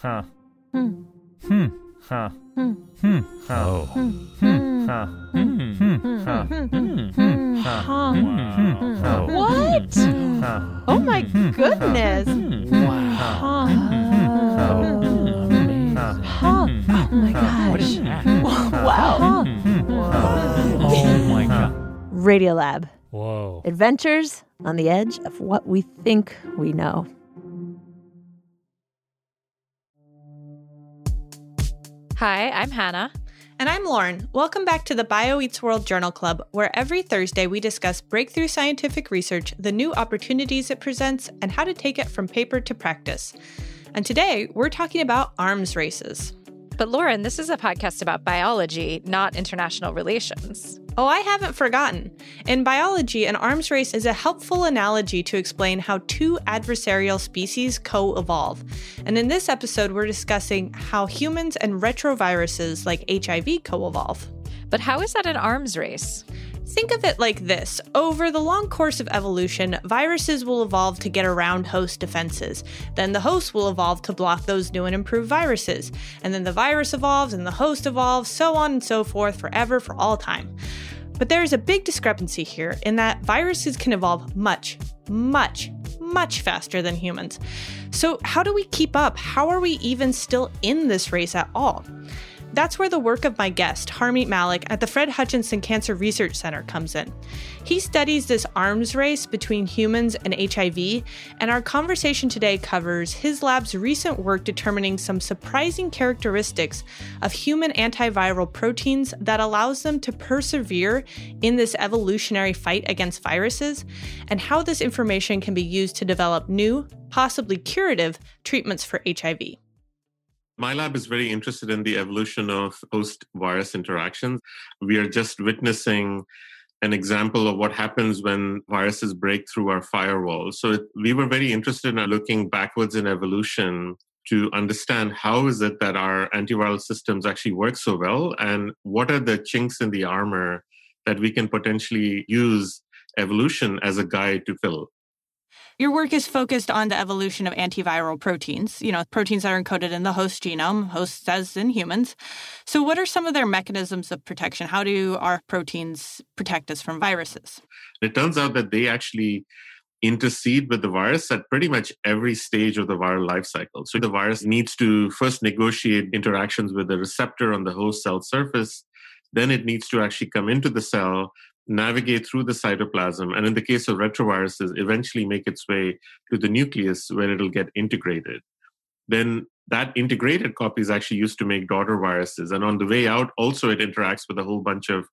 Huh. Hmm. Hmm. Huh. Hmm. Hmm. Huh. Oh. Hmm. Huh. Hmm. Hmm. Huh. Hmm. Hmm. Huh. Huh. Hmm. Huh. What? Oh my goodness. Wow. Huh. Oh my What is gosh. that? Wow. Oh my god. Radiolab. Whoa. Adventures on the edge of what we think we know. Hi, I'm Hannah. And I'm Lauren. Welcome back to the BioEats World Journal Club, where every Thursday we discuss breakthrough scientific research, the new opportunities it presents, and how to take it from paper to practice. And today we're talking about arms races. But Lauren, this is a podcast about biology, not international relations. Oh, I haven't forgotten. In biology, an arms race is a helpful analogy to explain how two adversarial species co evolve. And in this episode, we're discussing how humans and retroviruses like HIV co evolve. But how is that an arms race? Think of it like this over the long course of evolution, viruses will evolve to get around host defenses. Then the host will evolve to block those new and improved viruses. And then the virus evolves and the host evolves, so on and so forth, forever, for all time. But there is a big discrepancy here in that viruses can evolve much, much, much faster than humans. So, how do we keep up? How are we even still in this race at all? That's where the work of my guest, Harmeet Malik, at the Fred Hutchinson Cancer Research Center comes in. He studies this arms race between humans and HIV, and our conversation today covers his lab's recent work determining some surprising characteristics of human antiviral proteins that allows them to persevere in this evolutionary fight against viruses, and how this information can be used to develop new, possibly curative, treatments for HIV. My lab is very interested in the evolution of host virus interactions. We are just witnessing an example of what happens when viruses break through our firewall. So it, we were very interested in looking backwards in evolution to understand how is it that our antiviral systems actually work so well and what are the chinks in the armor that we can potentially use evolution as a guide to fill. Your work is focused on the evolution of antiviral proteins, you know, proteins that are encoded in the host genome, hosts as in humans. So, what are some of their mechanisms of protection? How do our proteins protect us from viruses? It turns out that they actually intercede with the virus at pretty much every stage of the viral life cycle. So, the virus needs to first negotiate interactions with the receptor on the host cell surface. Then it needs to actually come into the cell navigate through the cytoplasm, and in the case of retroviruses, eventually make its way to the nucleus where it'll get integrated. Then that integrated copy is actually used to make daughter viruses. And on the way out, also it interacts with a whole bunch of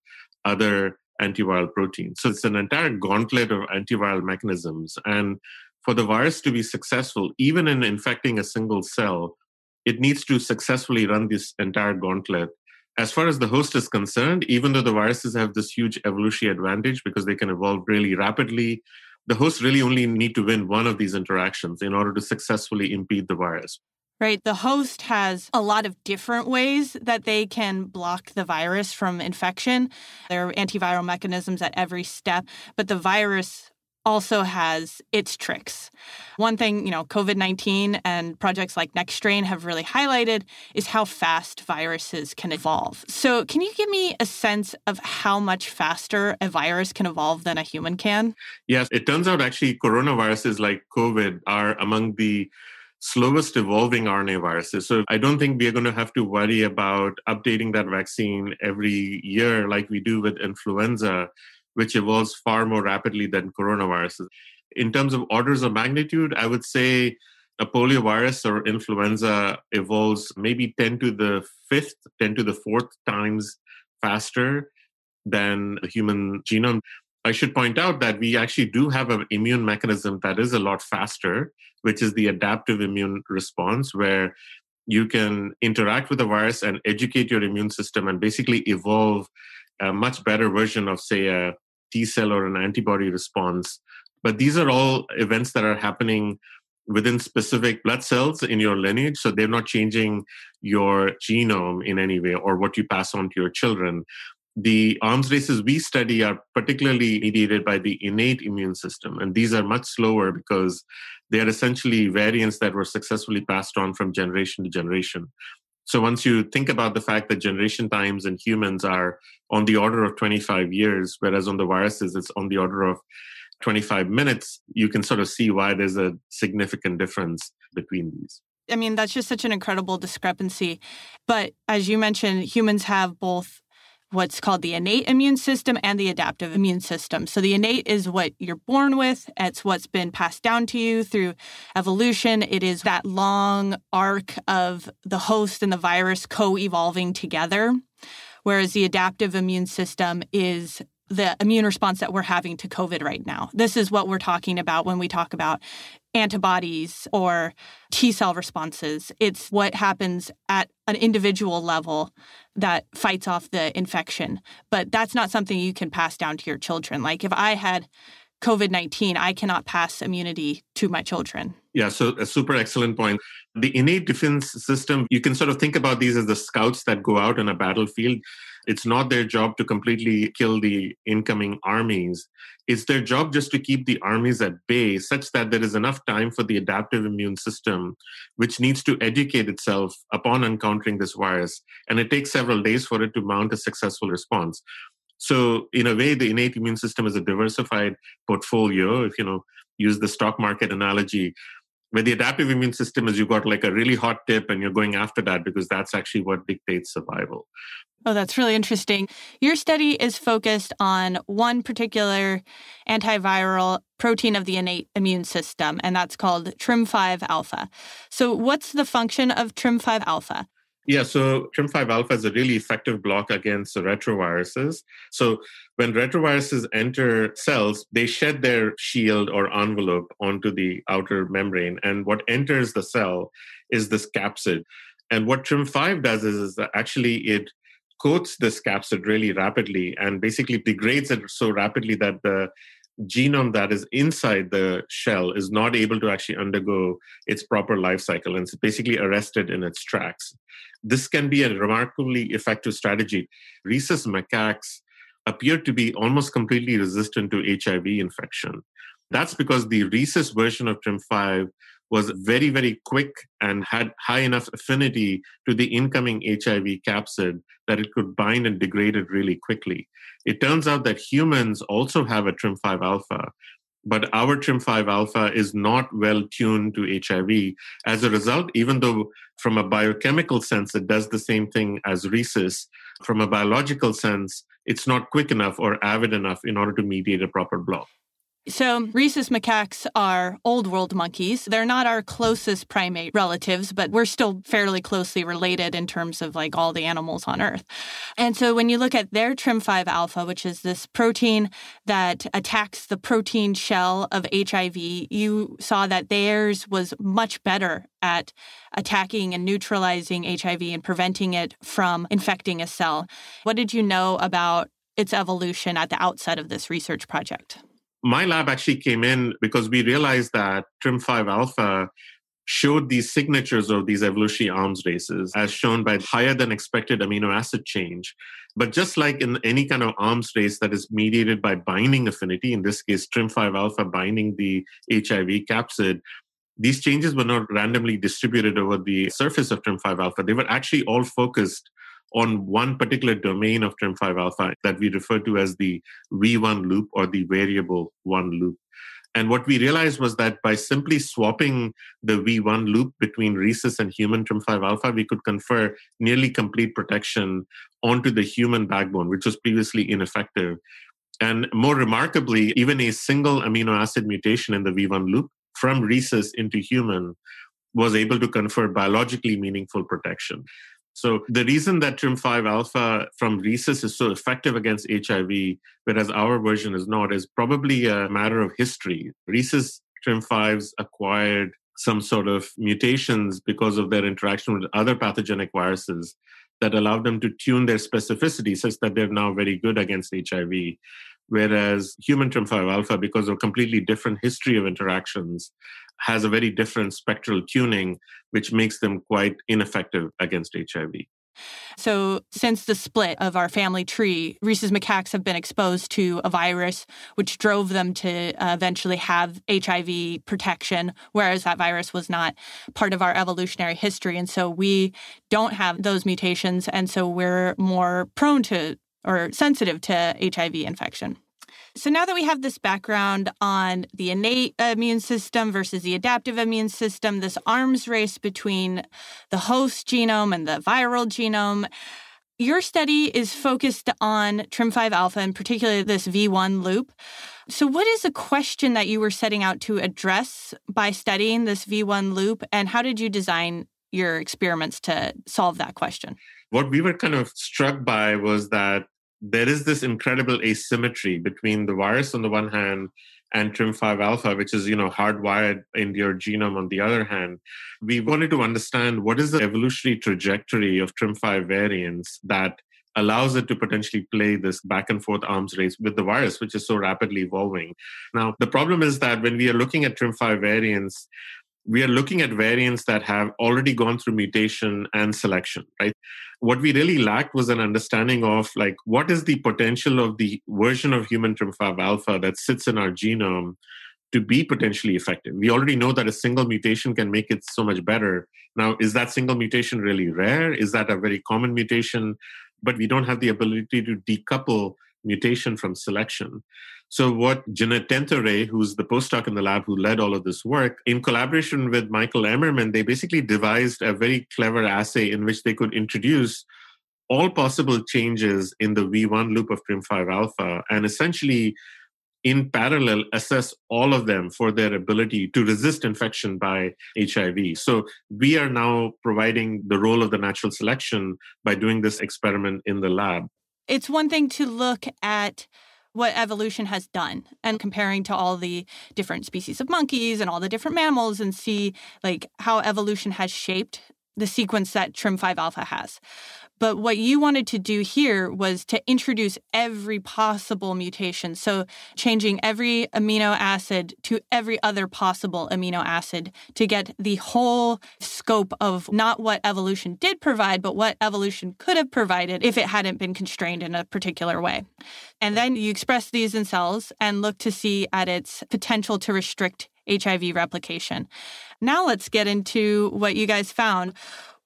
other antiviral proteins. So it's an entire gauntlet of antiviral mechanisms. And for the virus to be successful, even in infecting a single cell, it needs to successfully run this entire gauntlet as far as the host is concerned, even though the viruses have this huge evolutionary advantage because they can evolve really rapidly, the hosts really only need to win one of these interactions in order to successfully impede the virus. Right. The host has a lot of different ways that they can block the virus from infection. There are antiviral mechanisms at every step, but the virus also has its tricks. One thing, you know, COVID 19 and projects like NextStrain have really highlighted is how fast viruses can evolve. So, can you give me a sense of how much faster a virus can evolve than a human can? Yes, it turns out actually coronaviruses like COVID are among the slowest evolving RNA viruses. So I don't think we are going to have to worry about updating that vaccine every year like we do with influenza which evolves far more rapidly than coronaviruses. In terms of orders of magnitude, I would say a poliovirus or influenza evolves maybe 10 to the fifth, 10 to the fourth times faster than the human genome. I should point out that we actually do have an immune mechanism that is a lot faster, which is the adaptive immune response, where you can interact with the virus and educate your immune system and basically evolve a much better version of, say, a T cell or an antibody response. But these are all events that are happening within specific blood cells in your lineage. So they're not changing your genome in any way or what you pass on to your children. The arms races we study are particularly mediated by the innate immune system. And these are much slower because they are essentially variants that were successfully passed on from generation to generation. So once you think about the fact that generation times in humans are on the order of 25 years, whereas on the viruses it's on the order of 25 minutes, you can sort of see why there's a significant difference between these. I mean, that's just such an incredible discrepancy. But as you mentioned, humans have both what's called the innate immune system and the adaptive immune system. So the innate is what you're born with, it's what's been passed down to you through evolution. It is that long arc of the host and the virus co evolving together. Whereas the adaptive immune system is the immune response that we're having to COVID right now. This is what we're talking about when we talk about antibodies or T cell responses. It's what happens at an individual level that fights off the infection. But that's not something you can pass down to your children. Like if I had COVID 19, I cannot pass immunity to my children. Yeah, so a super excellent point. The innate defense system, you can sort of think about these as the scouts that go out on a battlefield. It's not their job to completely kill the incoming armies. It's their job just to keep the armies at bay such that there is enough time for the adaptive immune system, which needs to educate itself upon encountering this virus. And it takes several days for it to mount a successful response. So, in a way, the innate immune system is a diversified portfolio. If you know, use the stock market analogy, where the adaptive immune system is you've got like a really hot tip and you're going after that because that's actually what dictates survival. Oh, that's really interesting. Your study is focused on one particular antiviral protein of the innate immune system, and that's called TRIM5 alpha. So, what's the function of TRIM5 alpha? Yeah, so TRIM5 alpha is a really effective block against retroviruses. So when retroviruses enter cells, they shed their shield or envelope onto the outer membrane. And what enters the cell is this capsid. And what TRIM5 does is, is that actually it coats this capsid really rapidly and basically degrades it so rapidly that the genome that is inside the shell is not able to actually undergo its proper life cycle and it's basically arrested in its tracks. This can be a remarkably effective strategy. Rhesus macaques appear to be almost completely resistant to HIV infection. That's because the rhesus version of TRIM5 was very, very quick and had high enough affinity to the incoming HIV capsid that it could bind and degrade it really quickly. It turns out that humans also have a TRIM5 alpha, but our TRIM5 alpha is not well tuned to HIV. As a result, even though from a biochemical sense it does the same thing as rhesus, from a biological sense, it's not quick enough or avid enough in order to mediate a proper block. So, rhesus macaques are old world monkeys. They're not our closest primate relatives, but we're still fairly closely related in terms of like all the animals on Earth. And so, when you look at their TRIM5 alpha, which is this protein that attacks the protein shell of HIV, you saw that theirs was much better at attacking and neutralizing HIV and preventing it from infecting a cell. What did you know about its evolution at the outset of this research project? My lab actually came in because we realized that TRIM5 alpha showed these signatures of these evolutionary arms races as shown by higher than expected amino acid change. But just like in any kind of arms race that is mediated by binding affinity, in this case, TRIM5 alpha binding the HIV capsid, these changes were not randomly distributed over the surface of TRIM5 alpha. They were actually all focused on one particular domain of TRIM5 alpha that we refer to as the V1 loop or the variable one loop. And what we realized was that by simply swapping the V1 loop between rhesus and human TRIM5 alpha, we could confer nearly complete protection onto the human backbone, which was previously ineffective. And more remarkably, even a single amino acid mutation in the V1 loop from rhesus into human was able to confer biologically meaningful protection. So the reason that TRIM5 alpha from rhesus is so effective against HIV, whereas our version is not, is probably a matter of history. Rhesus TRIM5s acquired some sort of mutations because of their interaction with other pathogenic viruses that allowed them to tune their specificity such that they're now very good against HIV. Whereas human TRIM5 alpha, because of a completely different history of interactions, has a very different spectral tuning, which makes them quite ineffective against HIV. So, since the split of our family tree, rhesus macaques have been exposed to a virus which drove them to uh, eventually have HIV protection, whereas that virus was not part of our evolutionary history. And so we don't have those mutations. And so we're more prone to or sensitive to HIV infection. So now that we have this background on the innate immune system versus the adaptive immune system, this arms race between the host genome and the viral genome, your study is focused on TRIM5 alpha and particularly this V1 loop. So, what is a question that you were setting out to address by studying this V1 loop, and how did you design your experiments to solve that question? What we were kind of struck by was that there is this incredible asymmetry between the virus on the one hand and TRIM5 alpha, which is, you know, hardwired into your genome on the other hand. We wanted to understand what is the evolutionary trajectory of TRIM5 variants that allows it to potentially play this back and forth arms race with the virus, which is so rapidly evolving. Now, the problem is that when we are looking at TRIM5 variants, we are looking at variants that have already gone through mutation and selection, right? What we really lacked was an understanding of like what is the potential of the version of human TRIM5 alpha that sits in our genome to be potentially effective. We already know that a single mutation can make it so much better. Now, is that single mutation really rare? Is that a very common mutation? But we don't have the ability to decouple mutation from selection. So, what Jeanette Tintoret, who's the postdoc in the lab who led all of this work, in collaboration with Michael Emmerman, they basically devised a very clever assay in which they could introduce all possible changes in the V1 loop of PRIM5 alpha and essentially in parallel assess all of them for their ability to resist infection by HIV. So we are now providing the role of the natural selection by doing this experiment in the lab. It's one thing to look at what evolution has done and comparing to all the different species of monkeys and all the different mammals and see like how evolution has shaped the sequence that TRIM5 alpha has. But what you wanted to do here was to introduce every possible mutation. So, changing every amino acid to every other possible amino acid to get the whole scope of not what evolution did provide, but what evolution could have provided if it hadn't been constrained in a particular way. And then you express these in cells and look to see at its potential to restrict HIV replication. Now, let's get into what you guys found.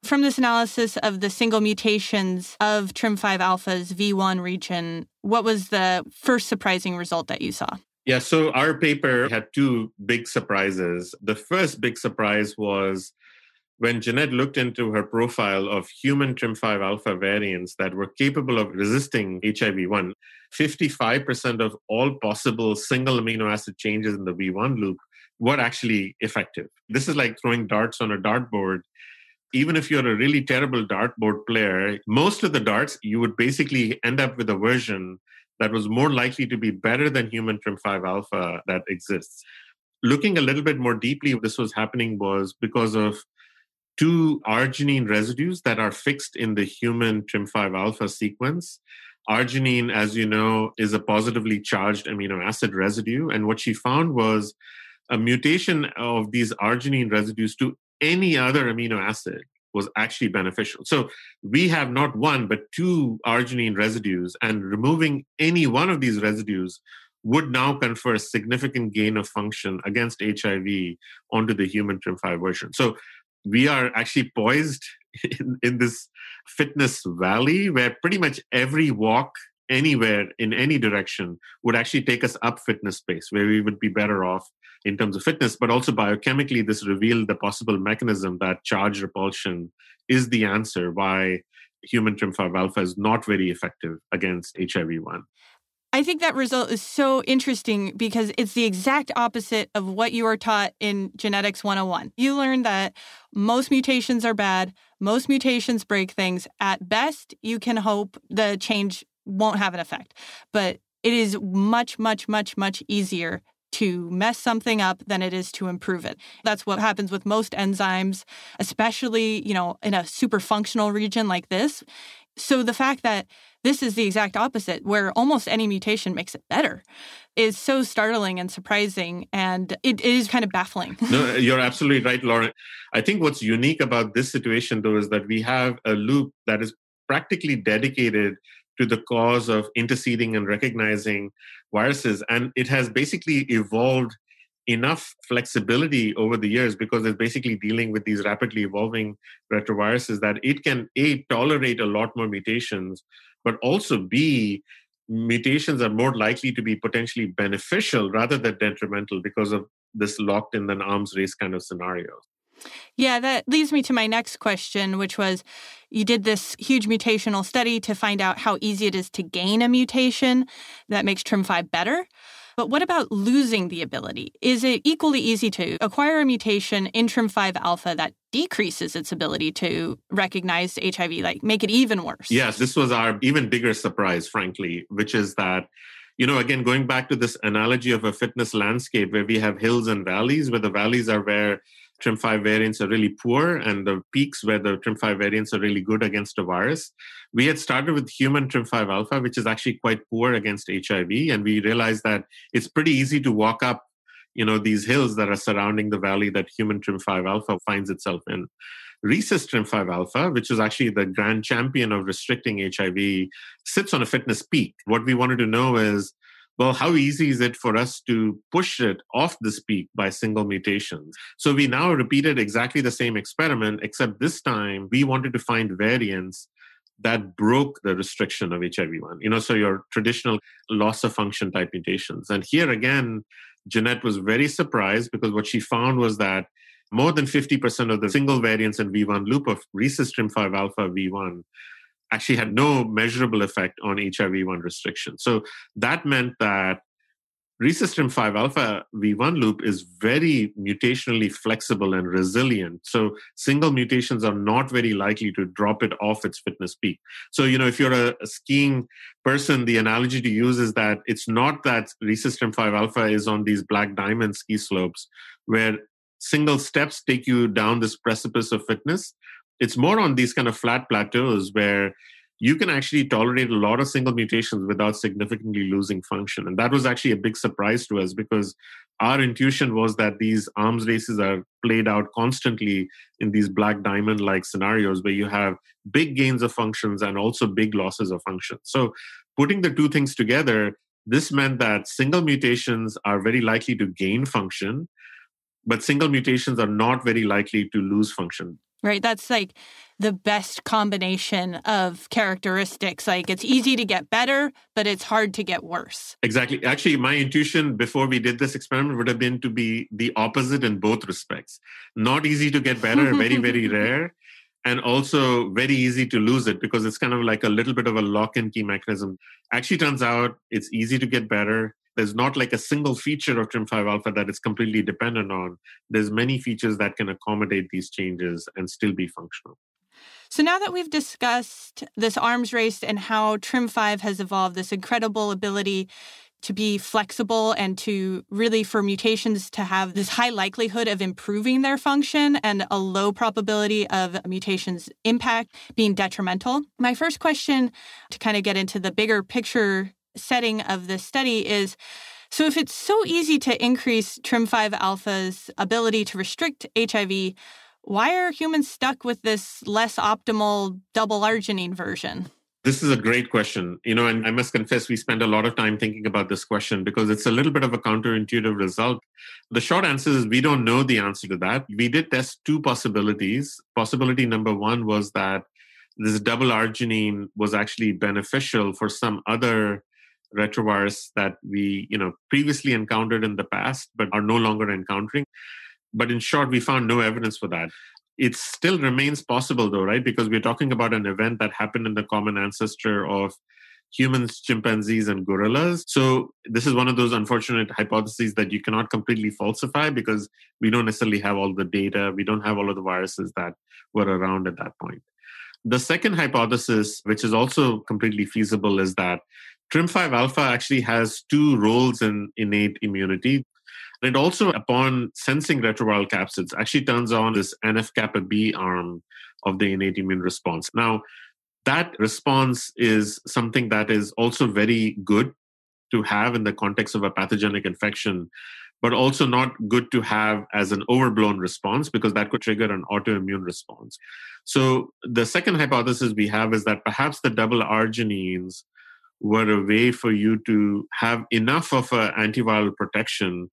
From this analysis of the single mutations of TRIM5 alpha's V1 region, what was the first surprising result that you saw? Yeah, so our paper had two big surprises. The first big surprise was when Jeanette looked into her profile of human TRIM5 alpha variants that were capable of resisting HIV 1, 55% of all possible single amino acid changes in the V1 loop were actually effective. This is like throwing darts on a dartboard even if you're a really terrible dartboard player, most of the darts, you would basically end up with a version that was more likely to be better than human TRIM5 alpha that exists. Looking a little bit more deeply, this was happening was because of two arginine residues that are fixed in the human TRIM5 alpha sequence. Arginine, as you know, is a positively charged amino acid residue. And what she found was a mutation of these arginine residues to any other amino acid was actually beneficial. So we have not one, but two arginine residues, and removing any one of these residues would now confer a significant gain of function against HIV onto the human TRIM5 version. So we are actually poised in, in this fitness valley where pretty much every walk anywhere in any direction would actually take us up fitness space where we would be better off in terms of fitness but also biochemically this revealed the possible mechanism that charge repulsion is the answer why human TRIM5 alpha is not very effective against HIV1 I think that result is so interesting because it's the exact opposite of what you are taught in Genetics 101. You learn that most mutations are bad, most mutations break things. At best, you can hope the change won't have an effect. But it is much, much, much, much easier to mess something up than it is to improve it. That's what happens with most enzymes, especially, you know, in a super functional region like this. So the fact that this is the exact opposite, where almost any mutation makes it better, is so startling and surprising. And it is kind of baffling. no, you're absolutely right, Lauren. I think what's unique about this situation, though, is that we have a loop that is practically dedicated to the cause of interceding and recognizing viruses. And it has basically evolved enough flexibility over the years because it's basically dealing with these rapidly evolving retroviruses that it can a tolerate a lot more mutations but also b mutations are more likely to be potentially beneficial rather than detrimental because of this locked in an arms race kind of scenario yeah, that leads me to my next question, which was you did this huge mutational study to find out how easy it is to gain a mutation that makes TRIM5 better. But what about losing the ability? Is it equally easy to acquire a mutation in TRIM5 alpha that decreases its ability to recognize HIV, like make it even worse? Yes, this was our even bigger surprise, frankly, which is that you know, again, going back to this analogy of a fitness landscape where we have hills and valleys, where the valleys are where TRIM5 variants are really poor and the peaks where the TRIM5 variants are really good against a virus. We had started with human TRIM5 alpha, which is actually quite poor against HIV. And we realized that it's pretty easy to walk up, you know, these hills that are surrounding the valley that human TRIM5 alpha finds itself in. Rhesus TRIM5 alpha, which is actually the grand champion of restricting HIV, sits on a fitness peak. What we wanted to know is well, how easy is it for us to push it off this peak by single mutations? So we now repeated exactly the same experiment, except this time we wanted to find variants that broke the restriction of HIV1. You know, so your traditional loss of function type mutations. And here again, Jeanette was very surprised because what she found was that more than 50% of the single variants in V1 loop of rhesus TRIM5 alpha V1 actually had no measurable effect on HIV1 restriction. So that meant that rhesus TRIM5 alpha V1 loop is very mutationally flexible and resilient. So single mutations are not very likely to drop it off its fitness peak. So, you know, if you're a, a skiing person, the analogy to use is that it's not that rhesus TRIM5 alpha is on these black diamond ski slopes where single steps take you down this precipice of fitness it's more on these kind of flat plateaus where you can actually tolerate a lot of single mutations without significantly losing function. And that was actually a big surprise to us because our intuition was that these arms races are played out constantly in these black diamond like scenarios where you have big gains of functions and also big losses of function. So putting the two things together, this meant that single mutations are very likely to gain function, but single mutations are not very likely to lose function right? That's like the best combination of characteristics. Like it's easy to get better, but it's hard to get worse. Exactly. Actually, my intuition before we did this experiment would have been to be the opposite in both respects. Not easy to get better, very, very rare. And also very easy to lose it because it's kind of like a little bit of a lock and key mechanism. Actually, turns out it's easy to get better there's not like a single feature of TRIM5 alpha that it's completely dependent on. There's many features that can accommodate these changes and still be functional. So now that we've discussed this arms race and how TRIM5 has evolved this incredible ability to be flexible and to really for mutations to have this high likelihood of improving their function and a low probability of mutations impact being detrimental. My first question to kind of get into the bigger picture setting of the study is so if it's so easy to increase TRIM5 alpha's ability to restrict HIV, why are humans stuck with this less optimal double arginine version? This is a great question. You know, and I must confess, we spend a lot of time thinking about this question because it's a little bit of a counterintuitive result. The short answer is we don't know the answer to that. We did test two possibilities. Possibility number one was that this double arginine was actually beneficial for some other retrovirus that we you know previously encountered in the past but are no longer encountering but in short we found no evidence for that it still remains possible though right because we're talking about an event that happened in the common ancestor of humans, chimpanzees, and gorillas. So, this is one of those unfortunate hypotheses that you cannot completely falsify because we don't necessarily have all the data. We don't have all of the viruses that were around at that point. The second hypothesis, which is also completely feasible, is that TRIM5 alpha actually has two roles in innate immunity. And it also, upon sensing retroviral capsids, actually turns on this NF kappa B arm of the innate immune response. Now, that response is something that is also very good to have in the context of a pathogenic infection, but also not good to have as an overblown response because that could trigger an autoimmune response. So, the second hypothesis we have is that perhaps the double arginines were a way for you to have enough of an antiviral protection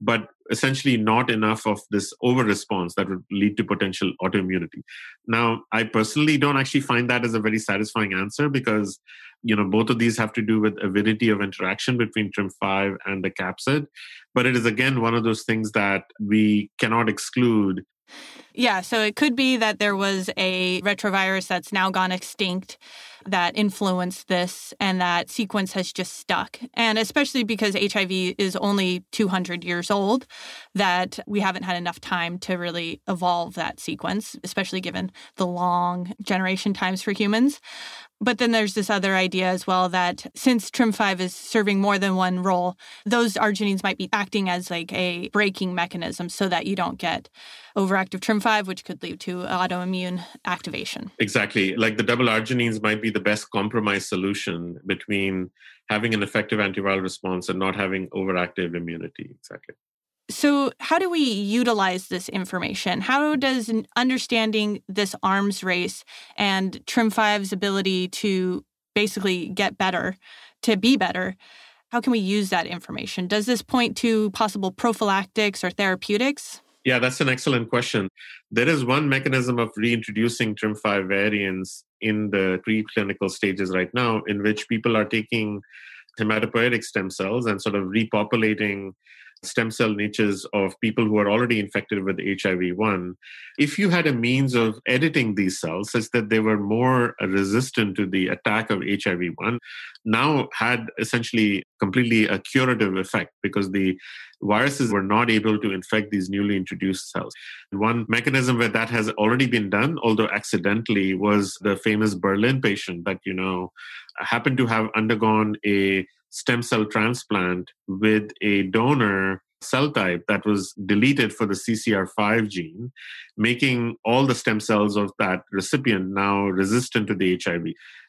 but essentially not enough of this over response that would lead to potential autoimmunity. Now, I personally don't actually find that as a very satisfying answer because you know both of these have to do with avidity of interaction between TRIM5 and the capsid, but it is again one of those things that we cannot exclude yeah, so it could be that there was a retrovirus that's now gone extinct that influenced this and that sequence has just stuck. And especially because HIV is only 200 years old, that we haven't had enough time to really evolve that sequence, especially given the long generation times for humans. But then there's this other idea as well that since TRIM5 is serving more than one role, those arginines might be acting as like a braking mechanism so that you don't get overactive TRIM5, which could lead to autoimmune activation. Exactly. Like the double arginines might be the best compromise solution between having an effective antiviral response and not having overactive immunity. Exactly. So, how do we utilize this information? How does understanding this arms race and TRIM5's ability to basically get better, to be better, how can we use that information? Does this point to possible prophylactics or therapeutics? Yeah, that's an excellent question. There is one mechanism of reintroducing TRIM5 variants in the preclinical stages right now, in which people are taking hematopoietic stem cells and sort of repopulating stem cell niches of people who are already infected with HIV 1, if you had a means of editing these cells such that they were more resistant to the attack of HIV 1, now had essentially completely a curative effect because the viruses were not able to infect these newly introduced cells. One mechanism where that has already been done, although accidentally, was the famous Berlin patient that you know happened to have undergone a stem cell transplant with a donor cell type that was deleted for the CCR5 gene, making all the stem cells of that recipient now resistant to the HIV.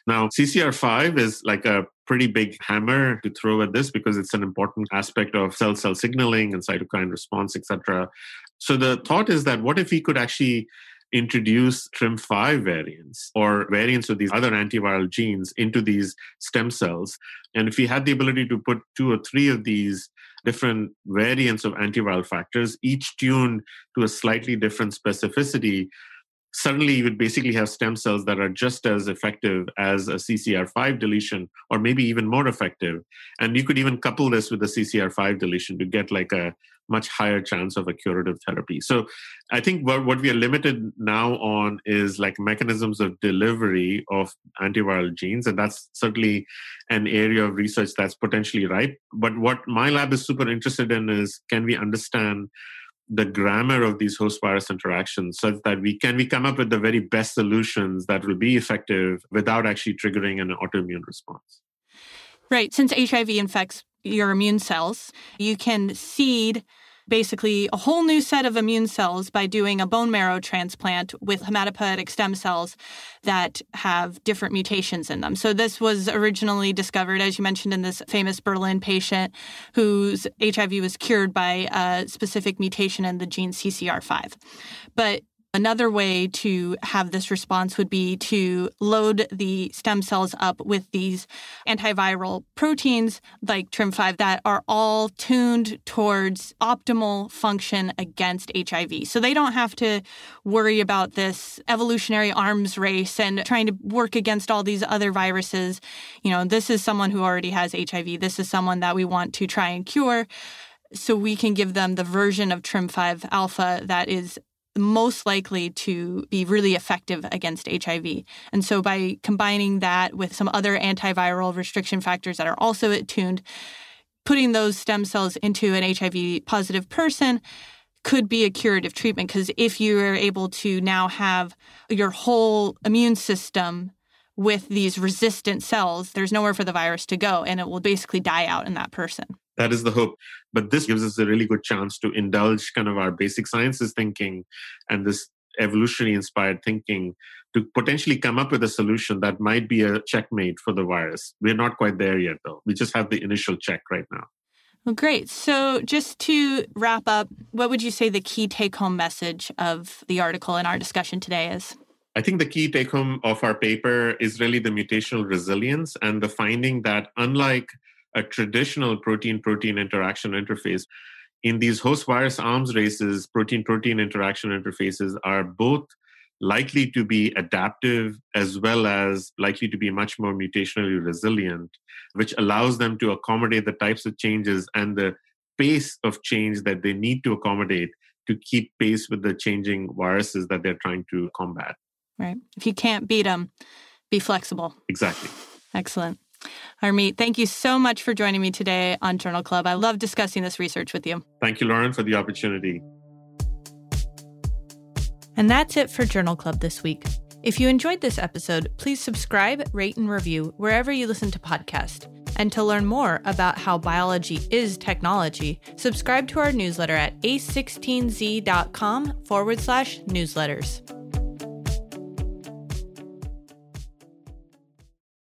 Now, CCR5 is like a pretty big hammer to throw at this because it's an important aspect of cell cell signaling and cytokine response, etc. So the thought is that what if we could actually introduce TRIM5 variants or variants of these other antiviral genes into these stem cells. And if we had the ability to put two or three of these different variants of antiviral factors, each tuned to a slightly different specificity, suddenly you would basically have stem cells that are just as effective as a CCR5 deletion, or maybe even more effective. And you could even couple this with a CCR5 deletion to get like a much higher chance of a curative therapy. So I think what, what we are limited now on is like mechanisms of delivery of antiviral genes. And that's certainly an area of research that's potentially ripe. But what my lab is super interested in is can we understand the grammar of these host virus interactions so that we can we come up with the very best solutions that will be effective without actually triggering an autoimmune response. Right. Since hiv infects your immune cells you can seed basically a whole new set of immune cells by doing a bone marrow transplant with hematopoietic stem cells that have different mutations in them. So this was originally discovered, as you mentioned, in this famous Berlin patient whose HIV was cured by a specific mutation in the gene CCR5. But Another way to have this response would be to load the stem cells up with these antiviral proteins like TRIM5 that are all tuned towards optimal function against HIV. So they don't have to worry about this evolutionary arms race and trying to work against all these other viruses. You know, this is someone who already has HIV. This is someone that we want to try and cure so we can give them the version of TRIM5 alpha that is most likely to be really effective against HIV. And so by combining that with some other antiviral restriction factors that are also attuned, putting those stem cells into an HIV positive person could be a curative treatment because if you are able to now have your whole immune system with these resistant cells, there's nowhere for the virus to go and it will basically die out in that person. That is the hope. But this gives us a really good chance to indulge kind of our basic sciences thinking and this evolutionary inspired thinking to potentially come up with a solution that might be a checkmate for the virus. We're not quite there yet, though. We just have the initial check right now. Well, great. So, just to wrap up, what would you say the key take home message of the article in our discussion today is? I think the key take home of our paper is really the mutational resilience and the finding that, unlike a traditional protein protein interaction interface, in these host virus arms races, protein protein interaction interfaces are both likely to be adaptive as well as likely to be much more mutationally resilient, which allows them to accommodate the types of changes and the pace of change that they need to accommodate to keep pace with the changing viruses that they're trying to combat. Right. If you can't beat them, be flexible. Exactly. Excellent. Harmeet, thank you so much for joining me today on Journal Club. I love discussing this research with you. Thank you, Lauren, for the opportunity. And that's it for Journal Club this week. If you enjoyed this episode, please subscribe, rate, and review wherever you listen to podcasts. And to learn more about how biology is technology, subscribe to our newsletter at a16z.com forward slash newsletters.